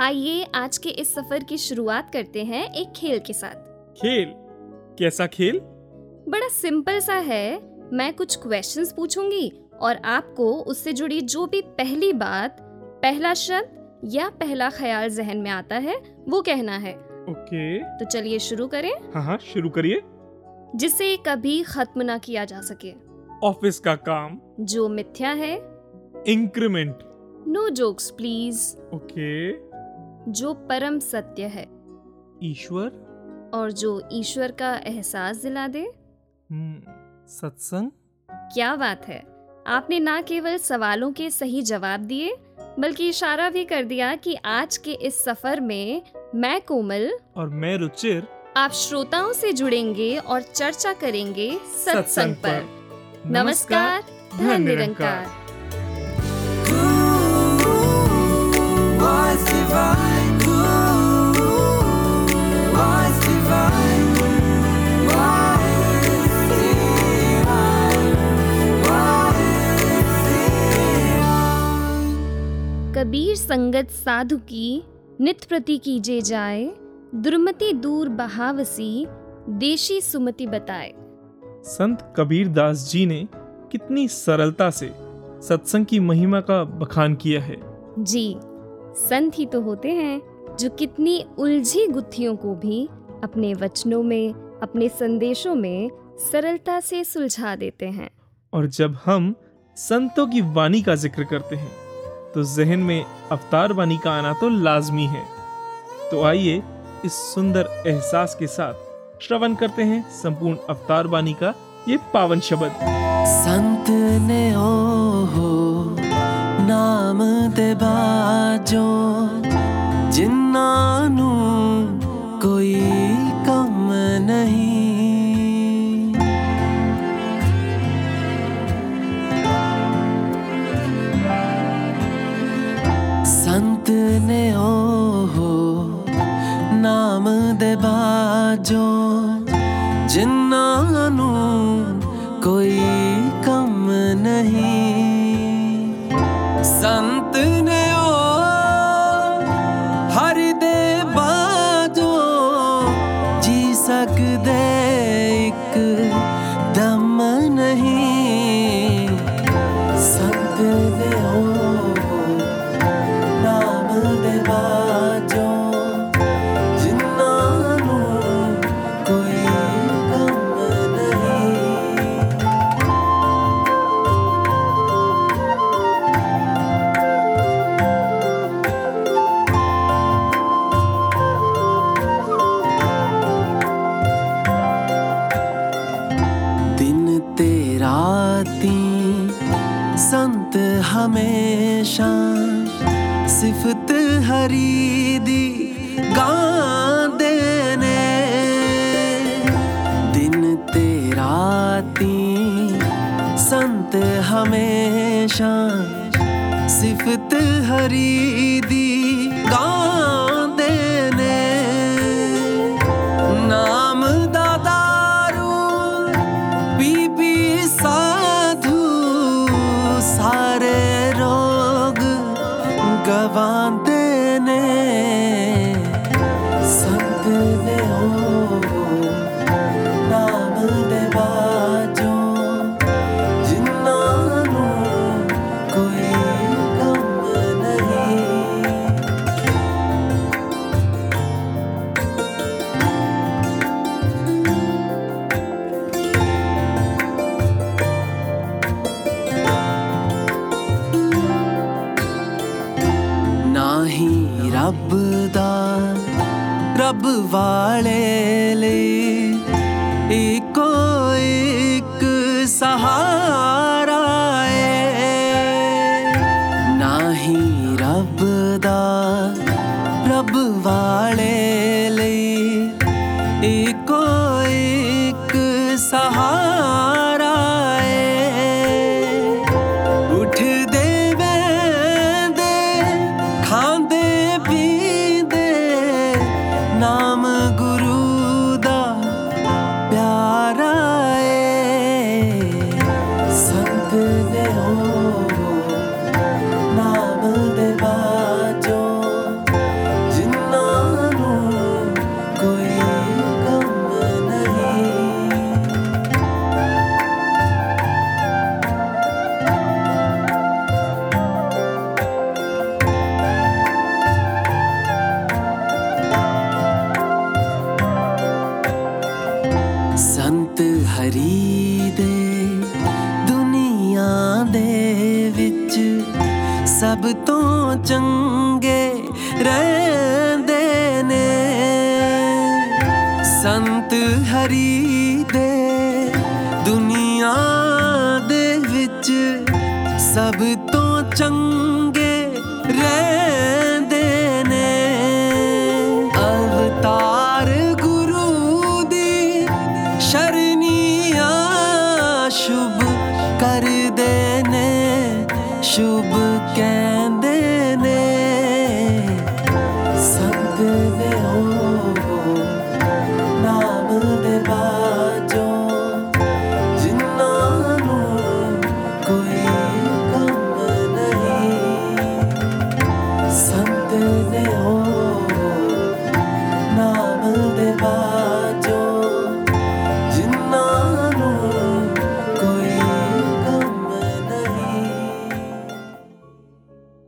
आइए आज के इस सफ़र की शुरुआत करते हैं एक खेल के साथ। खेल? कैसा खेल? बड़ा सिंपल सा है। मैं कुछ क्वेश्चंस पूछूँगी और आपको उससे जुड़ी जो भी पहली बात पहला शब्द या पहला ख्याल जहन में आता है वो कहना है। ओके। तो चलिए शुरू करें। हाँ हाँ शुरू करिए। जिसे कभी खत्म ना किया जा सके। ऑफ़िस का काम। जो मिथ्या है। Increment. No jokes please okay. जो परम सत्य है ईश्वर और जो ईश्वर का एहसास दिला दे हम्म, सत्संग क्या बात है आपने ना केवल सवालों के सही जवाब दिए बल्कि इशारा भी कर दिया कि आज के इस सफ़र में मैं कोमल और मैं रुचिर आप श्रोताओं से जुड़ेंगे और चर्चा करेंगे सत्संग पर नमस्कार धन निरंकार कबीर संगत साधु की नित प्रति कीजे जाए दुर्मति दूर बहावसी देशी सुमति बताए। संत कबीर दास जी ने कितनी सरलता से सत्संग की महिमा का बखान किया है। जी संत ही तो होते हैं जो कितनी उलझी गुत्थियों को भी अपने वचनों में अपने संदेशों में सरलता से सुलझा देते हैं। और जब हम संतों की वाणी का ज़िक्र करते हैं तो जहन में अवतार वाणी का आना तो लाजमी है। तो आइए इस सुंदर एहसास के साथ श्रवण करते हैं संपूर्ण अवतार वाणी का ये पावन शब्द। संत ने ओ हो नाम दे बाजो जिन्नानु कोई कम नहीं। ਸੰਤ ਨੇ ਹੋ ਹੋ ਨਾਮ ਦੇ ਬਾਜੋ ਜਿਨ੍ਹਾਂ ਨੂੰ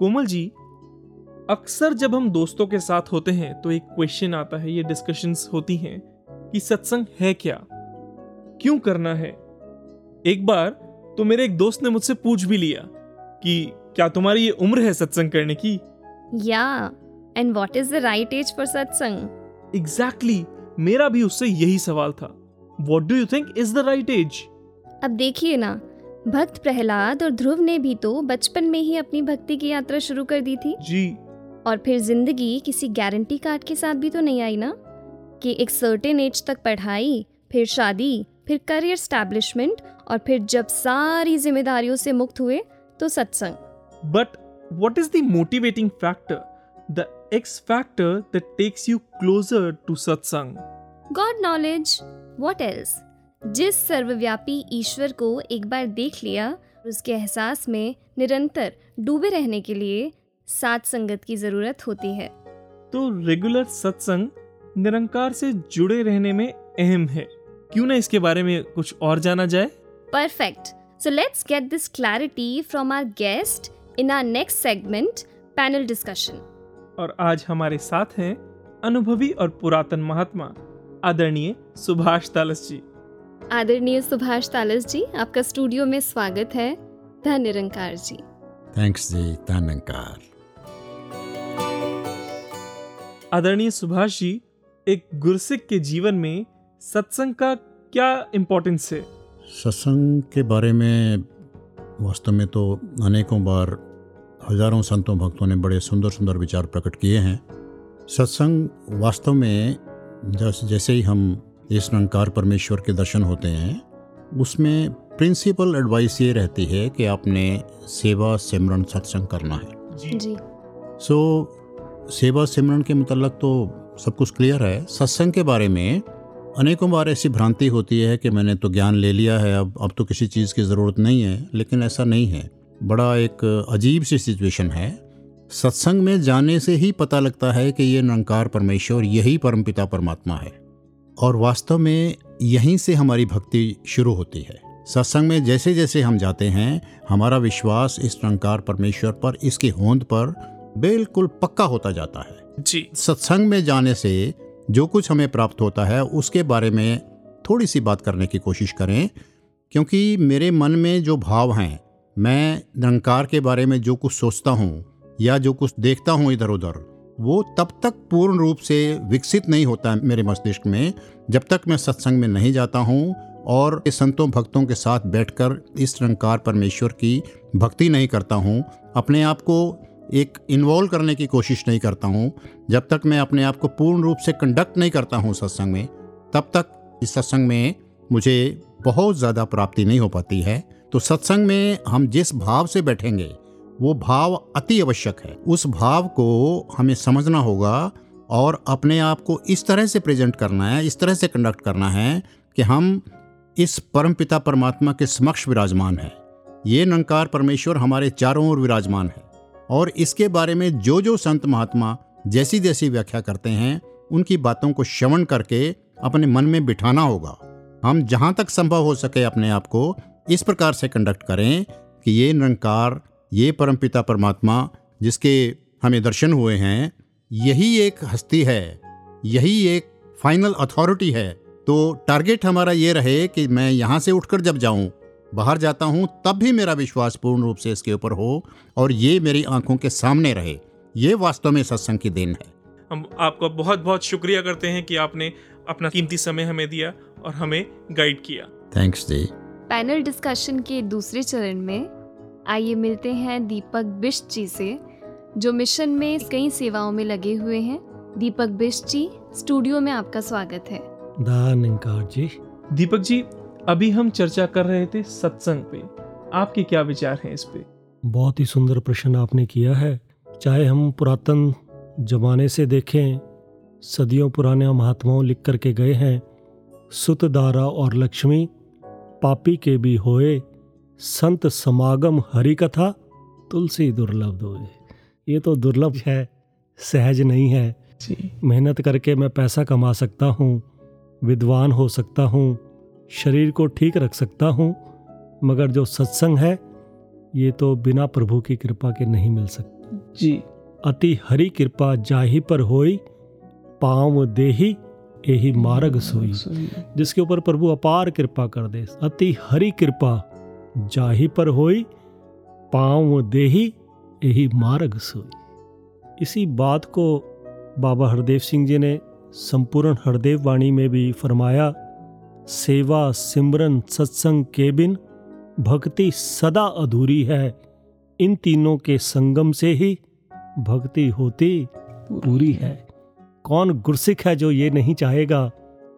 कोमल जी अक्सर जब हम दोस्तों के साथ होते हैं तो एक क्वेश्चन आता है ये डिस्कशंस होती हैं कि सत्संग है क्या क्यों करना है एक बार तो मेरे एक दोस्त ने मुझसे पूछ भी लिया कि क्या तुम्हारी ये उम्र है सत्संग करने की Yeah. And what is the right age for satsang? Exactly मेरा भी उससे यही सवाल था what do you think is the right age अब देखिए ना भक्त प्रहलाद और ध्रुव ने भी तो बचपन में ही अपनी भक्ति की यात्रा शुरू कर दी थी। जी। और फिर ज़िंदगी किसी गारंटी कार्ड के साथ भी तो नहीं आई ना? कि एक सर्टेन एज तक पढ़ाई फिर शादी फिर करियर स्टैब्लिशमेंट और फिर जब सारी जिम्मेदारियों से मुक्त हुए तो सत्संग। But what is the motivating factor? The X factor that takes you closer to satsang. God knowledge what else जिस सर्वव्यापी ईश्वर को एक बार देख लिया उसके एहसास में निरंतर डूबे रहने के लिए सात संगत की ज़रूरत होती है। तो रेगुलर सत्संग निरंकार से जुड़े रहने में अहम है। क्यों ना इसके बारे में कुछ और जाना जाए? Perfect so let's get this clarity from our guest in our next segment panel discussion और आज हमारे साथ हैं अनुभवी और पुरातन महात्मा आदरणीय सुभाष तालस जी। आदरणीय सुभाष तालस जी आपका स्टूडियो में स्वागत है। धन निरंकार जी। थैंक्स जी धन्यकार आदरणीय सुभाष जी एक गुरसिक के जीवन में सत्संग का क्या इम्पोर्टेंस है? सत्संग के बारे में वास्तव में तो अनेकों बार हज़ारों संतों भक्तों ने बड़े सुंदर सुंदर विचार प्रकट किए हैं। सत्संग वास्तव में जैसे ही हम इस निरंकार परमेश्वर के दर्शन होते हैं उसमें प्रिंसिपल एडवाइस ये रहती है कि आपने सेवा सिमरन सत्संग करना है। जी। जी। सो सेवा सिमरन के मतलब तो सब कुछ क्लियर है। सत्संग के बारे में अनेकों बार ऐसी भ्रांति होती है कि मैंने तो ज्ञान ले लिया है अब अब तो किसी चीज़ की ज़रूरत नहीं है लेकिन ऐसा नहीं है। बड़ा एक अजीब सी सिचुएशन है। सत्संग में जाने से ही पता लगता है कि ये निरंकार परमेश्वर यही परमपिता परमात्मा है। और वास्तव में यहीं से हमारी भक्ति शुरू होती है। सत्संग में जैसे जैसे हम जाते हैं हमारा विश्वास इस निरंकार परमेश्वर पर इसकी होंद पर बिल्कुल पक्का होता जाता है। जी। सत्संग में जाने से जो कुछ हमें प्राप्त होता है उसके बारे में थोड़ी सी बात करने की कोशिश करें क्योंकि मेरे मन में जो भाव हैं मैं निरंकार के बारे में जो कुछ सोचता हूँ या जो कुछ देखता हूँ इधर उधर वो तब तक पूर्ण रूप से विकसित नहीं होता मेरे मस्तिष्क में, जब तक मैं सत्संग में नहीं जाता हूँ और संतों भक्तों के साथ बैठकर इस निरंकार परमेश्वर की भक्ति नहीं करता हूँ, अपने आप को एक इन्वॉल्व करने की कोशिश नहीं करता हूँ, जब तक मैं अपने आप को पूर्ण रूप से कंडक्ट नहीं करता हूँ सत्संग में, तब तक इस सत्संग में मुझे बहुत ज़्यादा प्राप्ति नहीं हो पाती है। तो सत्संग में हम जिस भाव से बैठेंगे वो भाव अति आवश्यक है। उस भाव को हमें समझना होगा और अपने आप को इस तरह से प्रेजेंट करना है, इस तरह से कंडक्ट करना है कि हम इस परमपिता परमात्मा के समक्ष विराजमान हैं। ये नंकार परमेश्वर हमारे चारों ओर विराजमान है और इसके बारे में जो जो संत महात्मा जैसी जैसी व्याख्या करते हैं, उनकी बातों को श्रवण करके अपने मन में बिठाना होगा। हम जहाँ तक संभव हो सके अपने आप को इस प्रकार से कंडक्ट करें कि ये निरंकार ये परमपिता परमात्मा जिसके हमें दर्शन हुए हैं यही एक हस्ती है यही एक फाइनल अथॉरिटी है। तो टारगेट हमारा ये रहे कि मैं यहाँ से उठकर जब जाऊँ बाहर जाता हूँ तब भी मेरा विश्वास पूर्ण रूप से इसके ऊपर हो और ये मेरी आँखों के सामने रहे। ये वास्तव में सत्संग की देन है। हम आपका बहुत बहुत शुक्रिया करते हैं कि आपने अपना कीमती समय हमें दिया और हमें गाइड किया। थैंक्स जी। पैनल डिस्कशन के दूसरे चरण में आइए मिलते हैं दीपक बिष्ट जी से जो मिशन में कई सेवाओं में लगे हुए हैं। दीपक बिष्ट जी स्टूडियो में आपका स्वागत है। धन्यकार जी। दीपक जी अभी हम चर्चा कर रहे थे सत्संग पे। आपके क्या विचार हैं इस पे? बहुत ही सुंदर प्रश्न आपने किया है। चाहे हम पुरातन जमाने से देखें सदियों पुराने महात्माओं लिख करके गए हैं सुत दारा और लक्ष्मी पापी के भी होए संत समागम हरि कथा तुलसी दुर्लभ दोए ये तो दुर्लभ है सहज नहीं है। जी। मेहनत करके मैं पैसा कमा सकता हूँ विद्वान हो सकता हूँ शरीर को ठीक रख सकता हूँ मगर जो सत्संग है ये तो बिना प्रभु की कृपा के नहीं मिल सकता। जी। अति हरि कृपा जाहि पर होई पाँव देही यही मार्ग सोई। जिसके ऊपर प्रभु अपार कृपा कर दे अति हरि कृपा जाहि पर होई, पाँव देही यही मार्ग सोई। इसी बात को बाबा हरदेव सिंह जी ने संपूर्ण हरदेव वाणी में भी फरमाया, सेवा सिमरन सत्संग के बिन भक्ति सदा अधूरी है। इन तीनों के संगम से ही भक्ति होती पूरी है। कौन गुरसिख है जो ये नहीं चाहेगा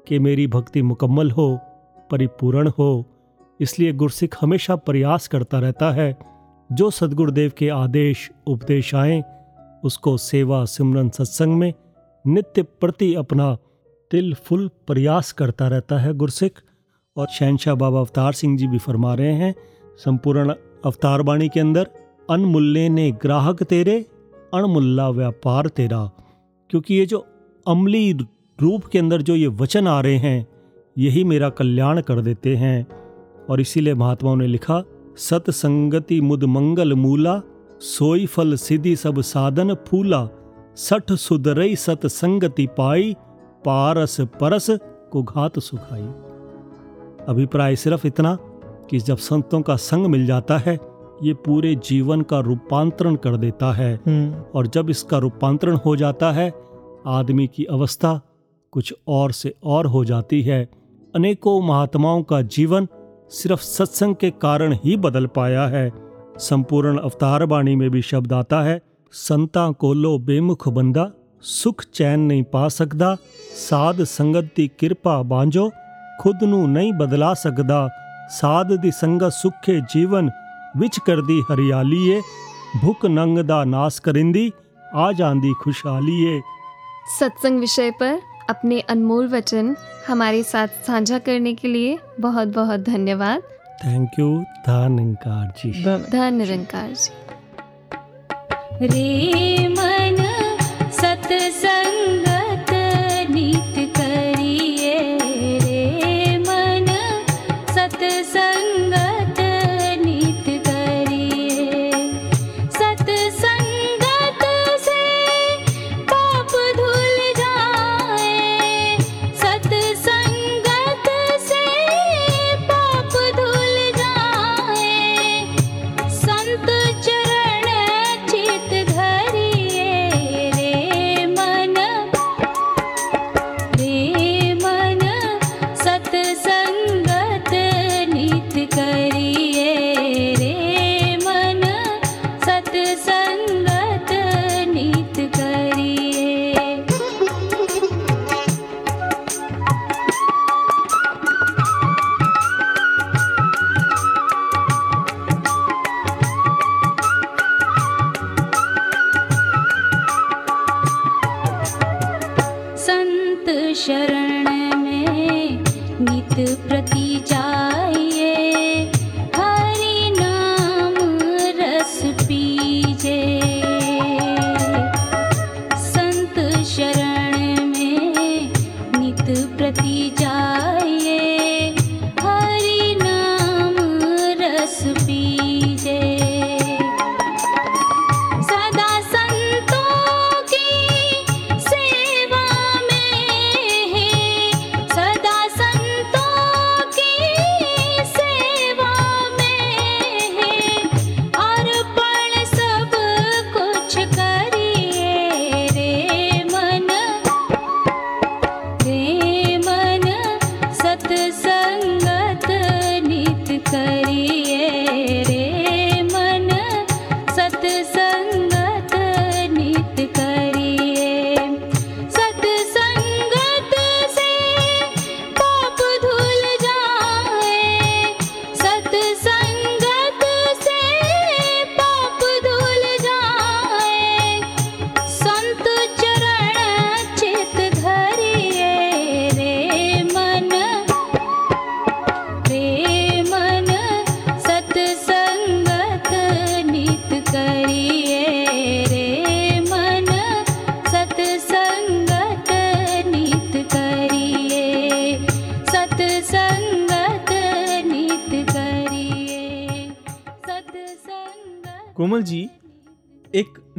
कि मेरी भक्ति मुकम्मल हो, परिपूर्ण हो इसलिए गुरसिख हमेशा प्रयास करता रहता है, जो सदगुरुदेव के आदेश, उपदेश आए, उसको सेवा सिमरन सत्संग में नित्य प्रति अपना तिल फुल प्रयास करता रहता है गुरसिख। और शहनशाह बाबा अवतार सिंह जी भी फरमा रहे हैं, संपूर्ण अवतार बाणी के अंदर, अनमुल्ले ने ग्राहक तेरे अणमुल्ला व्यापार तेरा। क्योंकि ये जो अमली रूप के अंदर जो ये वचन आ रहे हैं, यही मेरा कल्याण कर देते हैं। और इसीलिए महात्माओं ने लिखा सतसंगति मुद मंगल मूला सोई फल सिद्धि सब साधन फूला। सठ सुधरई सतसंगति पाई पारस परस को घात सुखाई। अभिप्राय सिर्फ़ इतना कि जब संतों का संग मिल जाता है ये पूरे जीवन का रूपांतरण कर देता है। और जब इसका रूपांतरण हो जाता है आदमी की अवस्था कुछ और से और हो जाती है। अनेकों महात्माओं का जीवन सिर्फ सत्संग के कारण ही बदल पाया है संपूर्ण अवतार बाणी में भी शब्द आता है संता को लो बेमुख बंदा सुख चैन नहीं पा सकदा साध संगत दी कृपा बांझो खुद ਨੂੰ ਨਹੀਂ ਬਦਲਾ ਸਕਦਾ ਸਾਧ ਦੀ ਸੰਗਤ ਸੁਖੇ ਜੀਵਨ ਵਿੱਚ ਕਰਦੀ ਹਰਿਆਲੀ ਏ ਭੁੱਖ ਨੰਗ ਦਾ ਨਾਸ ਕਰਿੰਦੀ ਆ ਜਾਂਦੀ ਖੁਸ਼ਹਾਲੀ ਏ सत्संग विषय पर अपने अनमोल वचन हमारे साथ साझा करने के लिए बहुत बहुत धन्यवाद थैंक यू धनकार जी धन निरंकार जी रे मन सत्संगत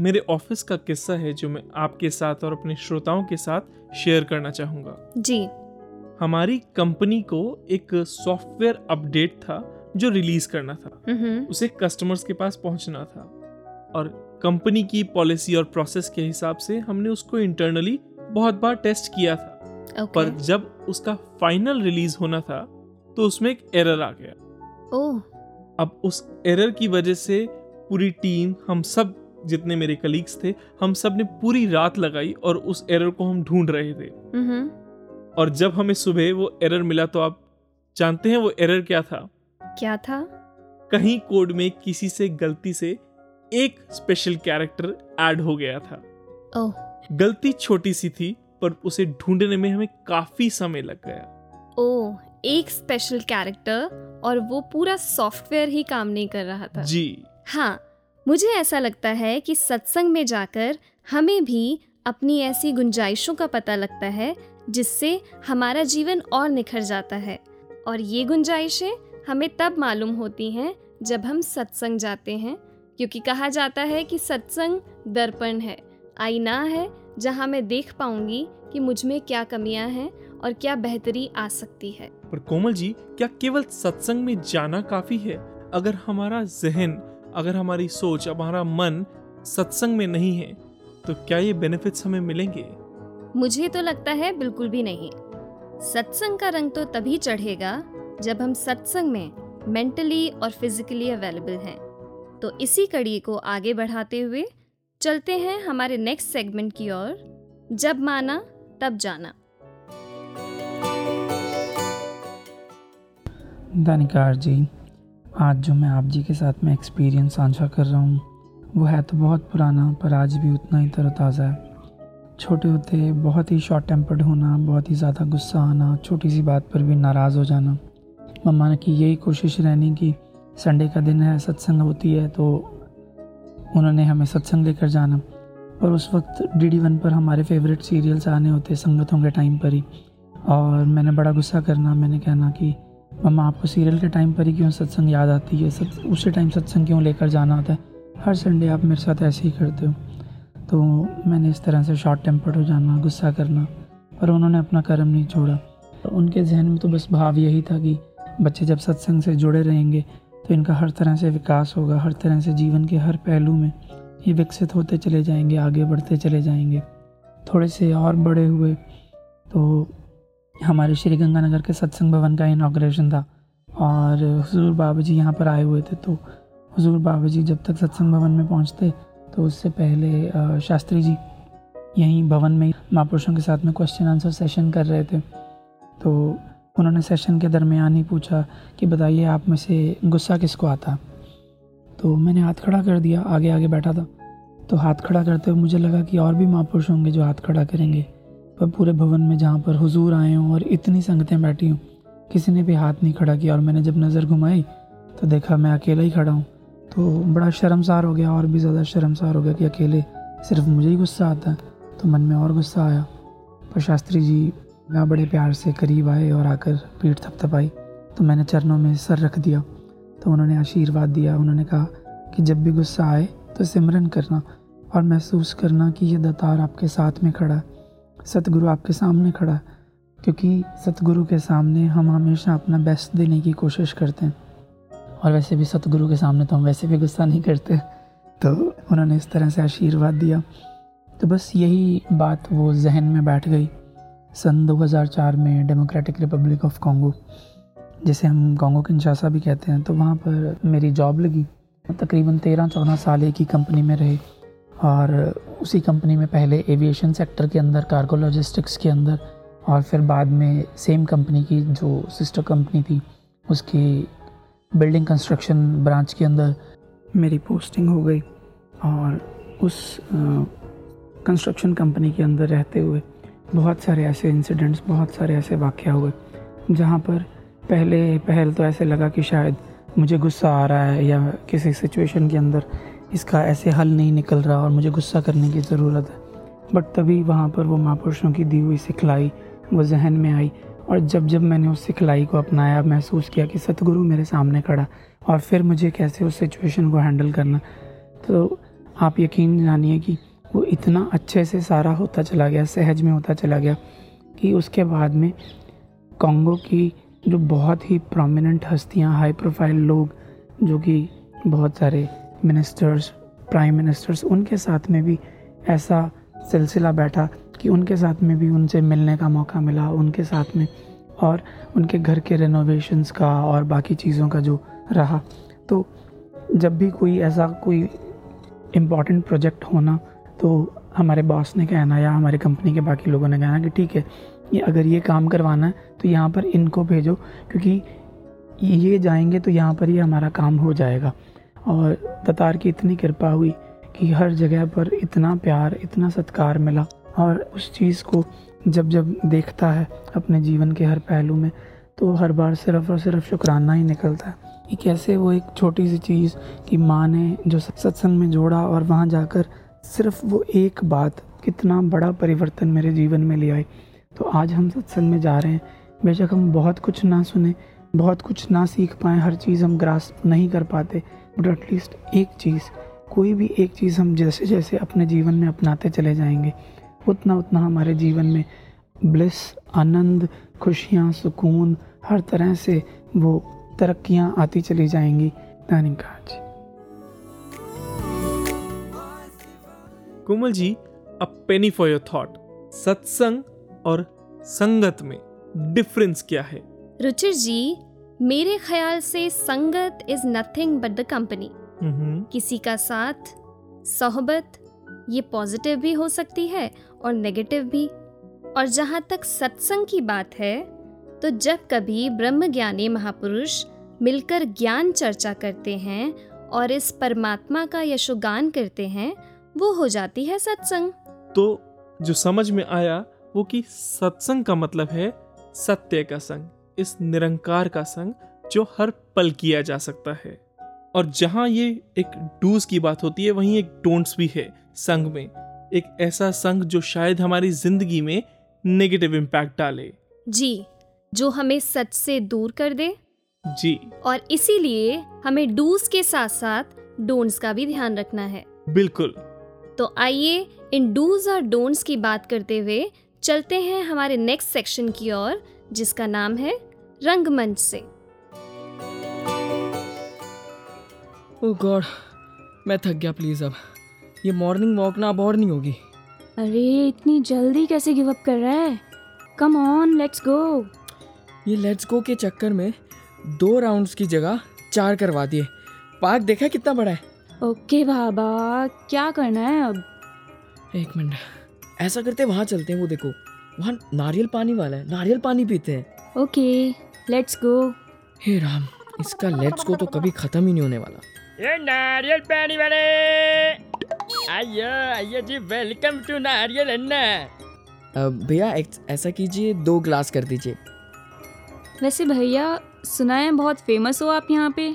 मेरे ऑफ़िस का किस्सा है जो मैं आपके साथ और अपने श्रोताओं के साथ शेयर करना चाहूँगा। जी। हमारी कंपनी को एक सॉफ्टवेयर अपडेट था जो रिलीज़ करना था। हम्म। उसे कस्टमर्स के पास पहुँचना था और कंपनी की पॉलिसी और प्रोसेस के हिसाब से हमने उसको इंटरनली बहुत बार टेस्ट किया था। ओके। पर जब उसका फाइनल रिलीज़ होना था तो उसमें एक एरर आ गया। ओह। अब उस एरर की वजह से पूरी टीम हम सब जितने मेरे कलीग्स थे हम सबने पूरी रात लगाई और उस एरर को हम ढूंढ रहे थे। हम्म। और जब हमें सुबह वो एरर मिला तो आप जानते हैं वो एरर क्या था? क्या था? कहीं कोड में किसी से गलती से एक स्पेशल कैरेक्टर ऐड हो गया था। ओह। गलती छोटी सी थी पर उसे ढूँढने में हमें काफ़ी समय लग गया। ओह एक स्पेशल कैरेक्टर और वो पूरा सॉफ्टवेयर ही काम नहीं कर रहा था। जी। हाँ मुझे ऐसा लगता है कि सत्संग में जाकर हमें भी अपनी ऐसी गुंजाइशों का पता लगता है, जिससे हमारा जीवन और निखर जाता है। और ये गुंजाइशें हमें तब मालूम होती हैं, जब हम सत्संग जाते हैं, क्योंकि कहा जाता है कि सत्संग दर्पण है, आईना है, जहाँ मैं देख पाऊँगी कि मुझमें क्या कमियाँ हैं और क्या बेहतरी आ सकती है। पर कोमल जी, क्या केवल सत्संग में जाना काफ़ी है? अगर हमारा जहन अगर हमारी सोच हमारा मन सत्संग में नहीं है तो क्या ये बेनिफिट्स हमें मिलेंगे? मुझे तो लगता है बिल्कुल भी नहीं। सत्संग का रंग तो तभी चढ़ेगा जब हम सत्संग में मेंटली और फिजिकली अवेलेबल हैं। तो इसी कड़ी को आगे बढ़ाते हुए चलते हैं हमारे नेक्स्ट सेगमेंट की ओर। जब माना तब जाना। दानिकार जी आज जो मैं आप जी के साथ में एक्सपीरियंस साझा कर रहा हूँ, वो है तो बहुत पुराना, पर आज भी उतना ही तरोताज़ा है। छोटे होते बहुत ही शॉर्ट टेम्पर्ड होना, बहुत ही ज़्यादा गुस्सा आना, छोटी सी बात पर भी नाराज़ हो जाना। मम्मा की यही कोशिश रहनी कि संडे का दिन है, सत्संग होती है तो उन्होंने हमें सत्संग लेकर जाना। और उस वक्त डी डी वन पर हमारे फेवरेट सीरियल्स आने होते, संगतों के टाइम पर ही। और मैंने बड़ा गुस्सा करना, मैंने कहना कि मम्मा, आपको सीरियल के टाइम पर ही क्यों सत्संग याद आती है? सत, उसी टाइम सत्संग क्यों लेकर जाना होता है? हर संडे आप मेरे साथ ऐसे ही करते हो। तो मैंने इस तरह से शॉर्ट टेम्पर्ड हो जाना, गुस्सा करना, पर उन्होंने अपना कर्म नहीं छोड़ा। तो उनके जहन में तो बस भाव यही था कि बच्चे जब सत्संग से जुड़े रहेंगे तो इनका हर तरह से विकास होगा, हर तरह से जीवन के हर पहलू में ये विकसित होते चले जाएँगे, आगे बढ़ते चले जाएँगे। थोड़े से और बड़े हुए तो हमारे श्री गंगानगर के सत्संग भवन का इनाग्रेशन था। और हजूर बाबा जी यहाँ पर आए हुए थे तो हजूर बाबा जी जब तक सत्संग भवन में पहुँचते तो उससे पहले शास्त्री जी यहीं भवन में महापुरुषों के साथ में क्वेश्चन आंसर सेशन कर रहे थे। तो उन्होंने सेशन के दरमियान ही पूछा कि बताइए आप में से गुस्सा किसको आता? तो मैंने हाथ खड़ा कर दिया आगे आगे बैठा था। तो हाथ खड़ा करते हुए मुझे लगा कि और भी महापुरुष होंगे जो हाथ खड़ा करेंगे। पर पूरे भवन में जहाँ पर हुजूर आए हों और इतनी संगतें बैठी हों, किसी ने भी हाथ नहीं खड़ा किया और मैंने जब नज़र घुमाई तो देखा मैं अकेला ही खड़ा हूँ। तो बड़ा शर्मसार हो गया और भी ज़्यादा शर्मसार हो गया कि अकेले सिर्फ़ मुझे ही गुस्सा आता। है तो मन में और गुस्सा आया। पर शास्त्री जी वहाँ बड़े प्यार से करीब आए और आकर पीठ थपथपाई। तो मैंने चरणों में सर रख दिया। तो उन्होंने आशीर्वाद दिया। उन्होंने कहा कि जब भी गुस्सा आए तो सिमरन करना और महसूस करना कि यह दतार आपके साथ में खड़ा है। सतगुरु आपके सामने खड़ा है क्योंकि सतगुरु के सामने हम हमेशा अपना बेस्ट देने की कोशिश करते हैं। और वैसे भी सतगुरु के सामने तो हम वैसे भी गुस्सा नहीं करते। तो उन्होंने इस तरह से आशीर्वाद दिया। तो बस यही बात वो जहन में बैठ गई। सन 2004 में डेमोक्रेटिक रिपब्लिक ऑफ़ कॉन्गो जिसे हम कॉन्गो किंशासा भी कहते हैं तो वहाँ पर मेरी जॉब लगी। तकरीबन तेरह चौदह साल एक ही कंपनी में रहे। और उसी कंपनी में पहले एविएशन सेक्टर के अंदर कार्गो लॉजिस्टिक्स के अंदर, और फिर बाद में सेम कंपनी की जो सिस्टर कंपनी थी, उसकी बिल्डिंग कंस्ट्रक्शन ब्रांच के अंदर मेरी पोस्टिंग हो गई। और उस कंस्ट्रक्शन कंपनी के अंदर रहते हुए बहुत सारे ऐसे इंसिडेंट्स बहुत सारे ऐसे वाक़ हुए, जहाँ पर पहले पहल तो ऐसे लगा कि शायद मुझे गुस्सा आ रहा है या किसी सिचुएशन के अंदर इसका ऐसे हल नहीं निकल रहा और मुझे गुस्सा करने की ज़रूरत है। बट तभी वहाँ पर वो महापुरुषों की दी हुई सिखलाई, वो जहन में आई और जब जब मैंने उस सिखलाई को अपनाया, महसूस किया कि सतगुरु मेरे सामने खड़ा और फिर मुझे कैसे उस सिचुएशन को हैंडल करना तो आप यकीन जानिए कि वो इतना अच्छे से सारा होता चला गया, सहज में होता चला गया कि उसके बाद में कॉन्गो की जो बहुत ही प्रोमिनेंट हस्तियाँ हाई प्रोफ़ाइल लोग, जो कि बहुत सारे मिनिस्टर्स प्राइम मिनिस्टर्स उनके साथ में भी ऐसा सिलसिला बैठा कि उनके साथ में भी उनसे मिलने का मौका मिला, उनके साथ में और उनके घर के रेनोवेशंस का और बाकी चीज़ों का जो रहा। तो जब भी कोई ऐसा कोई इंपॉर्टेंट प्रोजेक्ट होना तो हमारे बॉस ने कहना या हमारी कंपनी के बाकी लोगों ने कहना कि ठीक है, ये अगर ये काम करवाना है तो यहाँ पर इनको भेजो, क्योंकि ये जाएँगे तो यहाँ पर ही हमारा काम हो जाएगा। और दतार की इतनी कृपा हुई कि हर जगह पर इतना प्यार, इतना सत्कार मिला। और उस चीज़ को जब जब देखता है अपने जीवन के हर पहलू में तो हर बार सिर्फ़ और सिर्फ़ शुक्राना ही निकलता है कि कैसे वो एक छोटी सी चीज़ कि माँ ने जो सत्संग में जोड़ा और वहाँ जाकर सिर्फ़ वो एक बात, कितना बड़ा परिवर्तन मेरे जीवन में ले आई। तो आज हम सत्संग में जा रहे हैं। बेशक हम बहुत कुछ ना सुने, बहुत कुछ ना सीख पाएँ, हर चीज़ हम ग्रास नहीं कर पाते। बट एटलीस्ट एक चीज़ कोई भी एक चीज़ हम जैसे जैसे अपने जीवन में अपनाते चले जाएँगे उतना उतना हमारे जीवन में ब्लिस आनंद खुशियाँ सुकून हर तरह से वो तरक्कियाँ आती चली जाएँगी धन्यवाद जी Komal ji a penny for your thought सत्संग और संगत में डिफरेंस क्या है? रुचिर जी मेरे ख्याल से संगत is nothing but the company किसी का साथ सोहबत ये पॉजिटिव भी हो सकती है और नेगेटिव भी। और जहाँ तक सत्संग की बात है तो जब कभी ब्रह्मज्ञानी महापुरुष मिलकर ज्ञान चर्चा करते हैं और इस परमात्मा का यशोगान करते हैं वो हो जाती है सत्संग। तो जो समझ में आया वो कि सत्संग का मतलब है सत्य का संग। इस निरंकार का संग जो हर पल किया जा सकता है। और जहाँ ये एक डूज की बात होती है वहीं एक डोंट्स भी है संग में। एक ऐसा संग जो शायद हमारी ज़िंदगी में नेगेटिव इम्पैक्ट डाले। जी जो हमें सच से दूर कर दे। जी। और इसीलिए हमें डूज के साथ साथ डोंट्स का भी ध्यान रखना है। बिल्कुल। तो आइए इन डूज और डोंट्स की बात करते हुए चलते हैं हमारे नेक्स्ट सेक्शन की ओर जिसका नाम है रंगमंच से। ओह गॉड मैं थक गया प्लीज़ अब। ये मॉर्निंग वॉक ना अब और नहीं होगी। अरे इतनी जल्दी कैसे गिव अप कर रहा है? कम ऑन लेट्स गो ये लेट्स गो के चक्कर में दो राउंड्स की जगह चार करवा दिए। पार्क देखा कितना बड़ा है? ओके बाबा क्या करना है अब? एक मिनट ऐसा करते वहाँ चलते हैं वो देखो। वहाँ नारियल पानी वाला है। नारियल पानी पीते हैं। ओके लेट्स गो हे राम इसका लेट्स गो तो कभी ख़त्म ही नहीं होने वाला। ये नारियल पानी वाले! आइयो आइयो जी वेलकम टू नारियल अन्ना। भैया ऐसा कीजिए दो ग्लास कर दीजिए। वैसे भैया सुना है बहुत फ़ेमस हो आप यहाँ पे।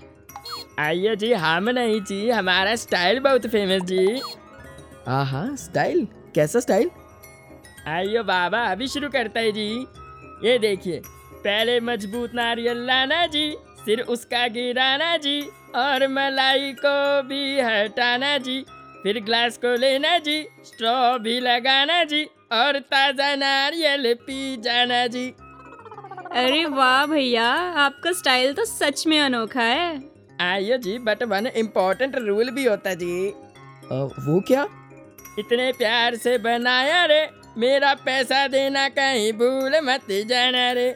आइयो जी हम नहीं जी हमारा स्टाइल बहुत फ़ेमस जी। हाँ हाँ स्टाइल कैसा स्टाइल आइयो बाबा अभी शुरू करता है जी। ये देखिए पहले मज़बूत नारियल लाना जी फिर उसका गिराना जी और मलाई को भी हटाना जी फिर ग्लास को लेना जी स्ट्रॉ भी लगाना जी और ताज़ा नारियल पी जाना जी। अरे वाह भैया आपका स्टाइल तो सच में अनोखा है। आइयो जी बट वन इम्पोर्टेंट रूल भी होता जी। अ, वो क्या? इतने प्यार से बनाया रे मेरा पैसा देना कहीं भूल मत जाना रे।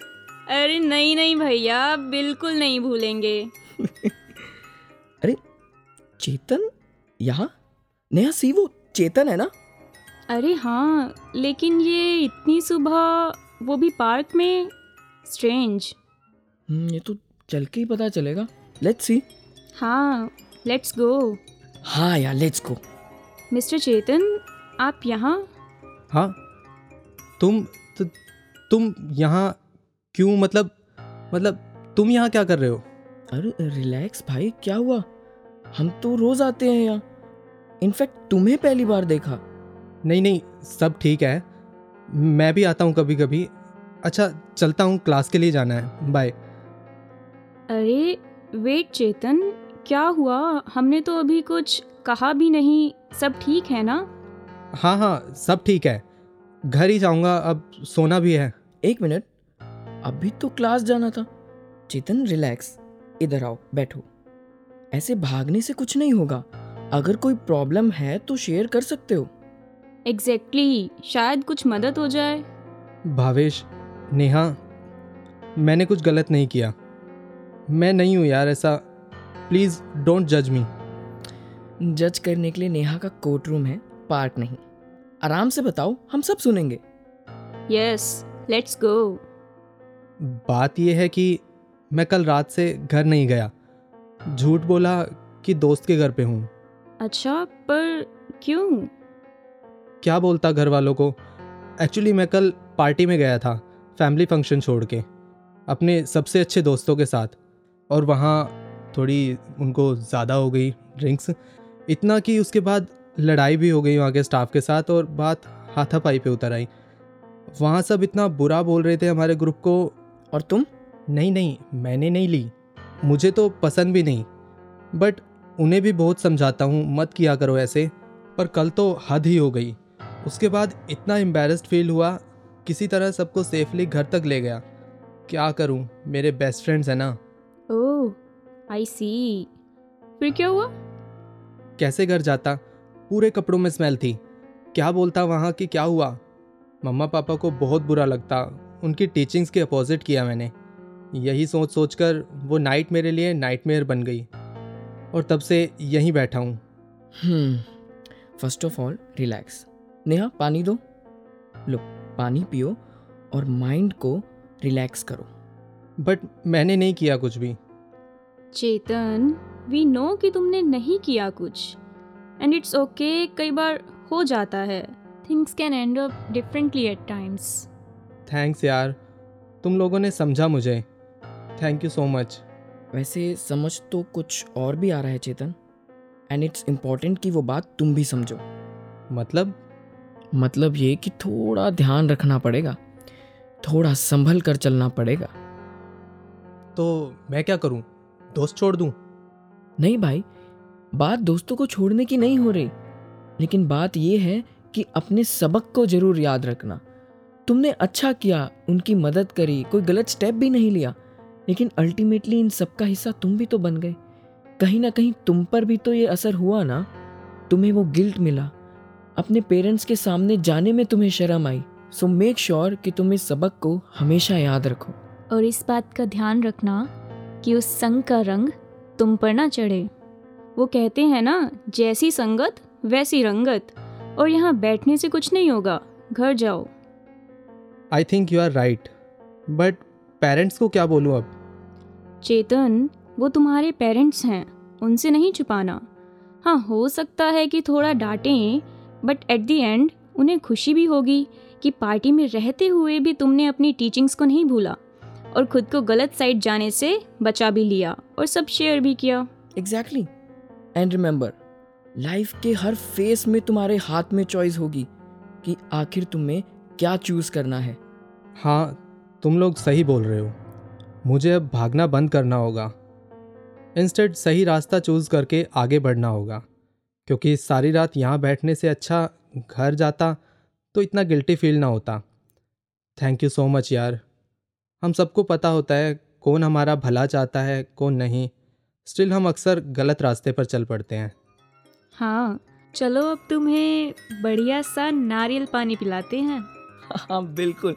अरे नहीं नहीं भैया बिल्कुल नहीं भूलेंगे। अरे चेतन? यहाँ? नया सी वो चेतन है ना? अरे हाँ लेकिन ये इतनी सुबह वो भी पार्क में? स्ट्रेंज हम्म, ये तो चल के ही पता चलेगा। लेट्स सी हाँ लेट्स गो हाँ यार लेट्स गो मिस्टर चेतन आप यहाँ? हाँ। तुम तु, तुम यहाँ क्यों मतलब मतलब तुम यहाँ क्या कर रहे हो? अरे रिलैक्स भाई क्या हुआ? हम तो रोज आते हैं यहाँ। इनफैक्ट तुम्हें पहली बार देखा। नहीं नहीं सब ठीक है। मैं भी आता हूँ कभी कभी अच्छा चलता हूँ क्लास के लिए जाना है। बाय अरे वेट चेतन क्या हुआ? हमने तो अभी कुछ कहा भी नहीं। सब ठीक है ना? हाँ हाँ सब ठीक है। घर ही जाऊँगा अब सोना भी है। एक मिनट। अभी तो क्लास जाना था। चेतन रिलैक्स। इधर आओ बैठो। ऐसे भागने से कुछ नहीं होगा। अगर कोई प्रॉब्लम है तो शेयर कर सकते हो। एग्जैक्टली exactly, शायद कुछ मदद हो जाए। भावेश नेहा मैंने कुछ गलत नहीं किया। मैं नहीं हूँ यार ऐसा। प्लीज़ डोंट जज मी। जज करने के लिए नेहा का कोर्ट रूम है पार्क नहीं। आराम से बताओ हम सब सुनेंगे। यस लेट्स गो बात यह है कि मैं कल रात से घर नहीं गया। झूठ बोला कि दोस्त के घर पे हूँ। अच्छा पर क्यों? क्या बोलता घर वालों को? एक्चुअली मैं कल पार्टी में गया था फैमिली फ़ंक्शन छोड़ के अपने सबसे अच्छे दोस्तों के साथ। और वहाँ थोड़ी उनको ज़्यादा हो गई ड्रिंक्स इतना कि उसके बाद लड़ाई भी हो गई वहाँ के स्टाफ के साथ और बात हाथापाई पे उतर आई। वहाँ सब इतना बुरा बोल रहे थे हमारे ग्रुप को। और तुम? नहीं नहीं मैंने नहीं ली। मुझे तो पसंद भी नहीं। बट उन्हें भी बहुत समझाता हूँ मत किया करो ऐसे। पर कल तो हद ही हो गई। उसके बाद इतना एम्बेरस्ड फील हुआ किसी तरह सबको सेफली घर तक ले गया। क्या करूँ? मेरे बेस्ट फ्रेंड्स हैं ना। ओह आई सी फिर क्या हुआ? कैसे घर जाता? पूरे कपड़ों में स्मेल थी। क्या बोलता वहाँ कि क्या हुआ? मम्मा पापा को बहुत बुरा लगता। उनकी टीचिंग्स के अपोजिट किया मैंने। यही सोच सोच कर वो नाइट मेरे लिए नाइटमेयर बन गई। और तब से यहीं बैठा हूँ। हम्म first of all relax Neha पानी दो। लो पानी पियो और माइंड को रिलैक्स करो। बट मैंने नहीं किया कुछ भी। चेतन वी नो कि तुमने नहीं किया कुछ। एंड इट्स ओके कई बार हो जाता है। Things can end up differently at times thanks यार। तुम लोगों ने समझा मुझे। थैंक यू सो मच वैसे समझ तो कुछ और भी आ रहा है चेतन। एंड इट्स इंपॉर्टेंट कि वो बात तुम भी समझो। मतलब? मतलब ये कि थोड़ा ध्यान रखना पड़ेगा। थोड़ा संभल कर चलना पड़ेगा। तो मैं क्या करूँ? दोस्त छोड़ दूँ? नहीं भाई बात दोस्तों को छोड़ने की नहीं हो रही। लेकिन बात यह है कि अपने सबक को ज़रूर याद रखना। तुमने अच्छा किया, उनकी मदद करी, कोई गलत स्टेप भी नहीं लिया। लेकिन अल्टीमेटली इन सब का हिस्सा तुम भी तो बन गए। कहीं ना कहीं तुम पर भी तो ये असर हुआ ना। तुम्हें वो गिल्ट मिला। अपने पेरेंट्स के सामने जाने में तुम्हें शर्म आई। सो मेक श्योर कि तुम इस सबक को हमेशा याद रखो। और इस बात का ध्यान रखना कि उस संग का रंग तुम पर ना चढ़े। वो कहते हैं ना जैसी संगत वैसी रंगत। और यहाँ बैठने से कुछ नहीं होगा घर जाओ। I think you are right but parents को क्या बोलूँ अब? चेतन वो तुम्हारे पेरेंट्स हैं उनसे नहीं छुपाना। हाँ हो सकता है कि थोड़ा डांटें बट एट दी एंड उन्हें खुशी भी होगी कि पार्टी में रहते हुए भी तुमने अपनी टीचिंग्स को नहीं भूला। और खुद को गलत साइड जाने से बचा भी लिया और सब शेयर भी किया। एग्जैक्टली एंड रिमेंबर लाइफ के हर फेस में तुम्हारे हाथ में चॉइस होगी कि आखिर तुम्हें क्या चूज़ करना है। हाँ तुम लोग सही बोल रहे हो। मुझे अब भागना बंद करना होगा। इंस्टेड सही रास्ता चूज़ करके आगे बढ़ना होगा। क्योंकि सारी रात यहाँ बैठने से अच्छा घर जाता तो इतना गिल्टी फील ना होता। थैंक यू सो मच यार। हम सबको पता होता है कौन हमारा भला चाहता है, कौन नहीं। स्टिल हम अक्सर गलत रास्ते पर चल पड़ते हैं। हाँ चलो अब तुम्हें बढ़िया सा नारियल पानी पिलाते हैं। हाँ बिल्कुल।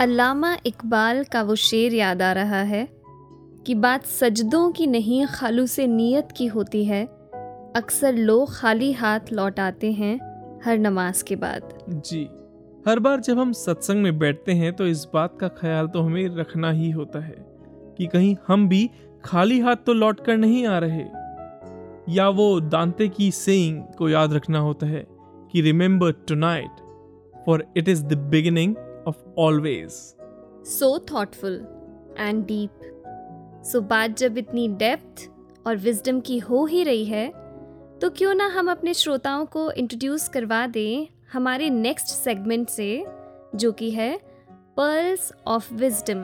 अल्लामा इकबाल का वो शेर याद आ रहा है कि बात सजदों की नहीं खालू से नीयत की होती है। अक्सर लोग खाली हाथ लौट आते हैं हर नमाज़ के बाद। जी। हर बार जब हम सत्संग में बैठते हैं तो इस बात का ख्याल तो हमें रखना ही होता है कि कहीं हम भी खाली हाथ तो लौट कर नहीं आ रहे। या वो दांते की सेइंग को याद रखना होता है कि remember tonight for it is the beginning of always so thoughtful and deep so बात जब इतनी डेप्थ और विजडम की हो ही रही है तो क्यों ना हम अपने श्रोताओं को इंट्रोड्यूस करवा दें हमारे नेक्स्ट सेगमेंट से जो कि है pearls of wisdom.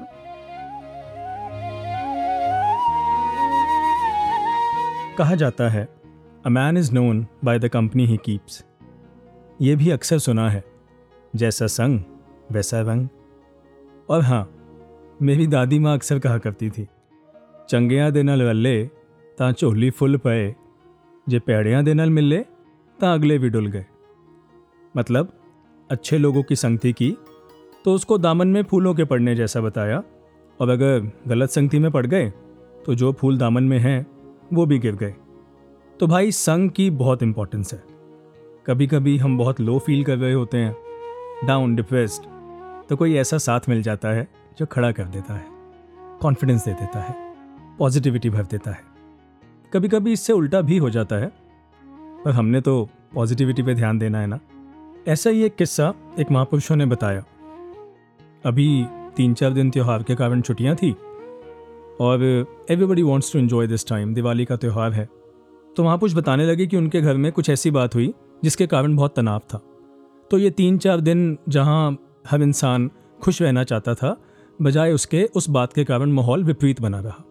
कहा जाता है a man is known by the company he keeps ये भी अक्सर सुना है जैसा संग वैसा रंग और हाँ मेरी दादी माँ अक्सर कहा करती थी ਚੰਗਿਆਂ ਦੇ ਨਾਲ ਰੱਲੇ ਤਾਂ ਝੋਲੀ ਫੁੱਲ ਪਏ ਜੇ ਪੈੜਿਆਂ ਦੇ ਨਾਲ मिले ਤਾਂ अगले भी डुल गए मतलब अच्छे लोगों की संगति की तो उसको दामन में फूलों के पड़ने जैसा बताया। और अगर गलत संगति में पड़ गए तो जो फूल दामन में हैं, वो भी गिर गए। तो भाई, संग की बहुत इंपॉर्टेंस है। कभी कभी हम बहुत लो फील कर रहे होते हैं डाउन डिप्रेस्ड तो कोई ऐसा साथ मिल जाता है, जो खड़ा कर देता है कॉन्फिडेंस दे देता है पॉजिटिविटी भर देता है। कभी कभी इससे उल्टा भी हो जाता है, पर हमने तो पॉजिटिविटी पे ध्यान देना है ना। ऐसा ही एक किस्सा एक महापुरुषों ने बताया। अभी तीन चार दिन त्यौहार के कारण छुट्टियाँ थी और everybody wants to enjoy this time Diwali का त्यौहार है। तो महापुरुष बताने लगे कि उनके घर में कुछ ऐसी बात हुई जिसके कारण बहुत तनाव था। तो ये तीन चार दिन जहाँ हर इंसान खुश रहना चाहता था, बजाय उसके उस बात के कारण माहौल विपरीत बना रहा।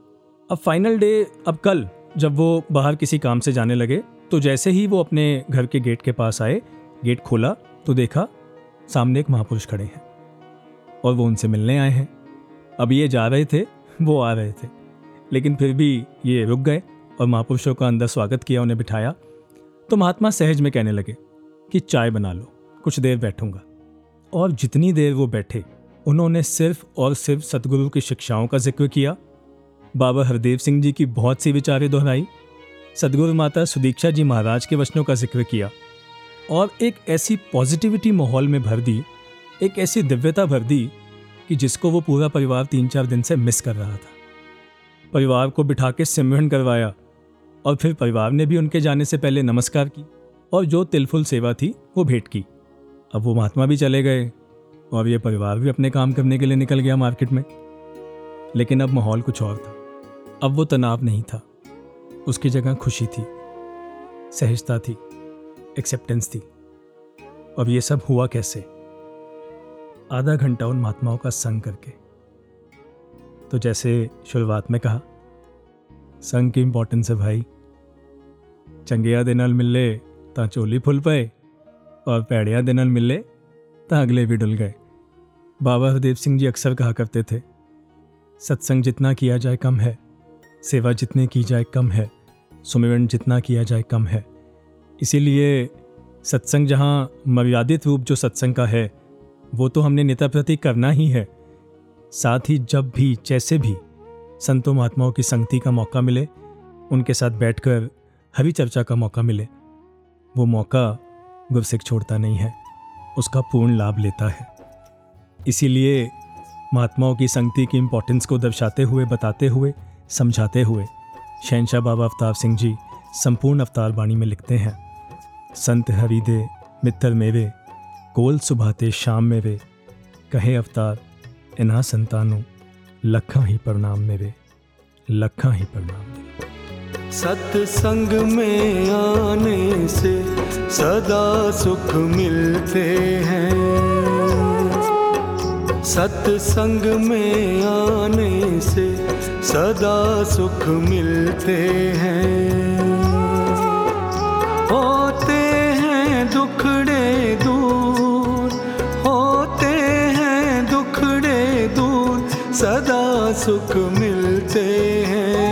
अब फाइनल डे अब कल जब वो बाहर किसी काम से जाने लगे तो जैसे ही वो अपने घर के गेट के पास आए गेट खोला तो देखा सामने एक महापुरुष खड़े हैं और वो उनसे मिलने आए हैं। अब ये जा रहे थे, वो आ रहे थे। लेकिन फिर भी ये रुक गए और महापुरुषों का अंदर स्वागत किया, उन्हें बिठाया। तो महात्मा सहज में कहने लगे कि चाय बना लो, कुछ देर बैठूँगा। और जितनी देर वो बैठे, उन्होंने सिर्फ़ और सिर्फ़ सतगुरु की शिक्षाओं का ज़िक्र किया। बाबा हरदेव सिंह जी की बहुत सी विचारें दोहराई। सदगुरु माता सुदीक्षा जी महाराज के वचनों का ज़िक्र किया। और एक ऐसी पॉजिटिविटी माहौल में भर दी, एक ऐसी दिव्यता भर दी कि जिसको वो पूरा परिवार तीन चार दिन से मिस कर रहा था। परिवार को बिठा के सिमरन करवाया और फिर परिवार ने भी उनके जाने से पहले नमस्कार की और जो तिलफुल सेवा थी, वो भेंट की। अब वो महात्मा भी चले गए और ये परिवार भी अपने काम करने के लिए निकल गया मार्केट में। लेकिन अब माहौल कुछ और था। अब वो तनाव नहीं था। उसकी जगह खुशी थी, सहजता थी। एक्सेप्टेंस थी अब ये सब हुआ कैसे आधा घंटा उन महात्माओं का संग करके तो जैसे शुरुआत में कहा संग की इंपॉर्टेंस है भाई ਚੰਗਿਆਂ ਦੇ ਨਾਲ ਮਿਲੇ ਤਾਂ ਝੋਲੀ ਫੁੱਲ ਪਏ और पैड़िया ਦੇ ਨਾਲ मिले ਤਾਂ अगले भी डुल गए बाबा हरदेव सिंह जी अक्सर कहा करते थे सत्संग जितना किया जाए कम है सेवा जितनी की जाए कम है सुमिरन जितना किया जाए कम है इसीलिए सत्संग जहाँ मर्यादित रूप जो सत्संग का है, वो तो हमने नेता प्रति करना ही है। साथ ही जब भी, जैसे भी संतों महात्माओं की संगति का मौका मिले, उनके साथ बैठकर हरी चर्चा का मौका मिले, वो मौका गुरसिख छोड़ता नहीं है, उसका पूर्ण लाभ लेता है। इसीलिए महात्माओं की संगति की इम्पोर्टेंस को दर्शाते हुए, बताते हुए, समझाते हुए, शहनशाह बाबा अवतार सिंह जी संपूर्ण अवतार बाणी में लिखते हैं। संत हरिदे, मित्तर मेरे कोल सुभाते शाम मेरे कहे अवतार, इन्हा संतानों, लखा ही प्रणाम मेरे लखा ही प्रणाम मेरे सत्संग में आने से सदा सुख मिलते हैं। सत्संग में आने से सदा सुख मिलते हैं। सदा सुख मिलते हैं।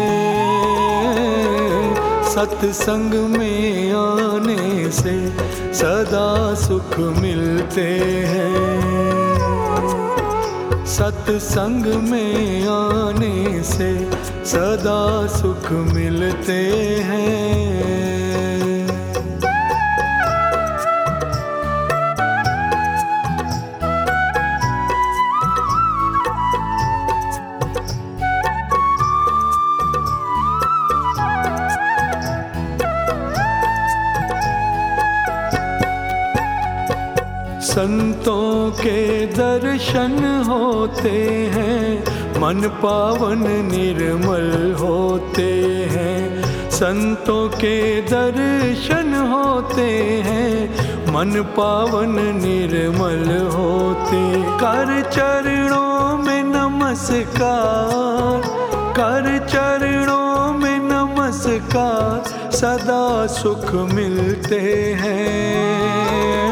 सत्संग में आने से सदा सुख मिलते हैं। सत्संग में आने से सदा सुख मिलते हैं। के दर्शन होते हैं, मन पावन निर्मल होते हैं। संतों के दर्शन होते हैं, मन पावन निर्मल होते। कर चरणों में नमस्कार, कर चरणों में नमस्कार, सदा सुख मिलते हैं।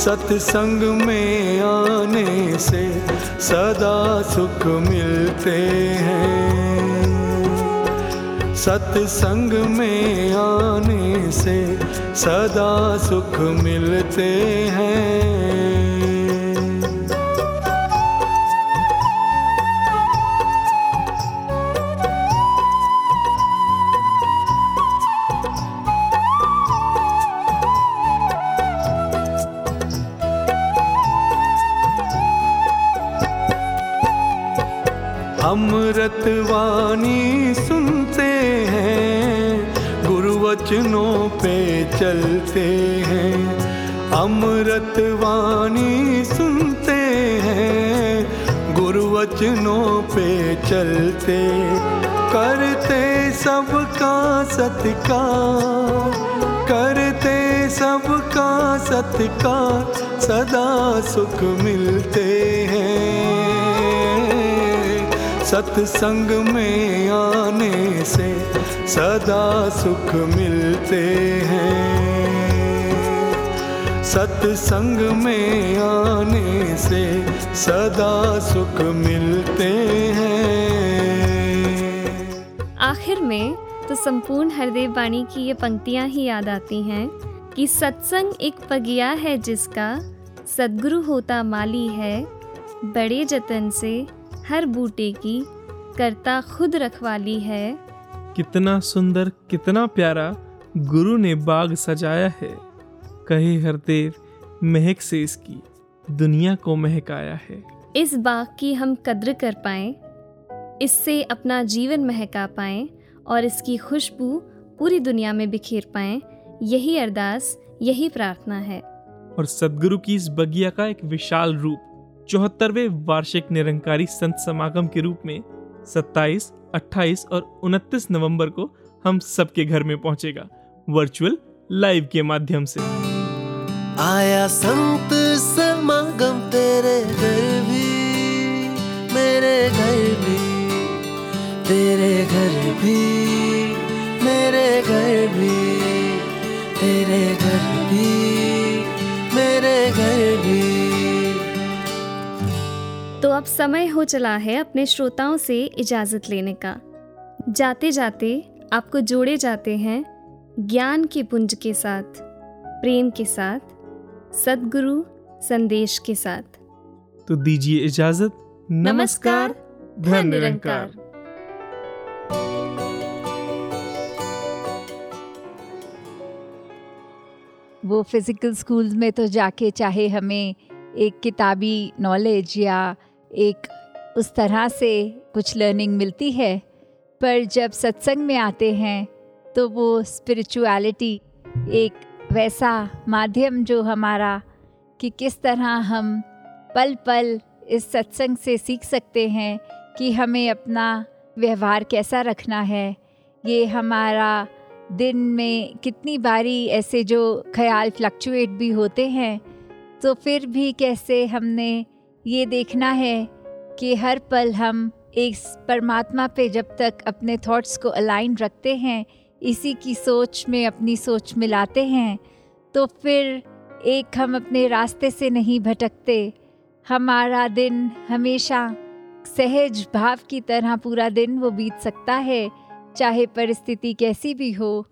सत्संग में आने से सदा सुख मिलते हैं। सत्संग में आने से सदा सुख मिलते हैं। चलते हैं, अमृत वाणी सुनते हैं, गुरुवचनों पे चलते, करते सबका सत्कार, करते सबका सत्कार, सदा सुख मिलते हैं। सत्संग में आने से सदा सुख मिलते हैं। सत्संग में आने से सदा सुख मिलते हैं। आखिर में तो संपूर्ण हरदेव वाणी की ये पंक्तियाँ ही याद आती हैं कि सत्संग एक पगिया है जिसका सदगुरु होता माली है बड़े जतन से हर बूटे की करता खुद रखवाली है। कितना सुंदर कितना प्यारा गुरु ने बाग सजाया है। कहे हर हरदेव महक से इसकी दुनिया को महकाया है। इस बाग की हम कद्र कर पाएँ इससे अपना जीवन महका पाएँ और इसकी खुशबू पूरी दुनिया में बिखेर पाएँ यही अरदास यही प्रार्थना है। और सदगुरु की इस बगिया का एक विशाल रूप चौहत्तरवे वार्षिक निरंकारी संत समागम के रूप में 27, 28 और 29 नवंबर को हम सबके घर में पहुंचेगा वर्चुअल लाइव के माध्यम से। आया संत समागम तेरे घर भी, मेरे घर भी, तेरे घर भी, मेरे घर भी, तेरे घर भी, मेरे घर भी। तो अब समय हो चला है अपने श्रोताओं से इजाज़त लेने का। जाते जाते आपको जोड़े जाते हैं ज्ञान के पुंज के साथ, प्रेम के साथ सदगुरु संदेश के साथ। तो दीजिए इजाज़त। नमस्कार। धन निरंकार वो फ़िज़िकल स्कूल्स में तो जाके चाहे हमें एक किताबी नॉलेज या एक उस तरह से कुछ लर्निंग मिलती है पर जब सत्संग में आते हैं तो वो स्पिरिचुअलिटी एक वैसा माध्यम जो हमारा कि किस तरह हम पल पल इस सत्संग से सीख सकते हैं कि हमें अपना व्यवहार कैसा रखना है। ये हमारा दिन में कितनी बारी ऐसे जो ख्याल फ्लक्चुएट भी होते हैं तो फिर भी कैसे हमने ये देखना है कि हर पल हम एक परमात्मा पे जब तक अपने थॉट्स को अलाइन रखते हैं इसी की सोच में, अपनी सोच मिलाते हैं तो फिर एक हम अपने रास्ते से नहीं भटकते। हमारा दिन हमेशा सहज भाव की तरह पूरा दिन वो बीत सकता है, चाहे परिस्थिति कैसी भी हो।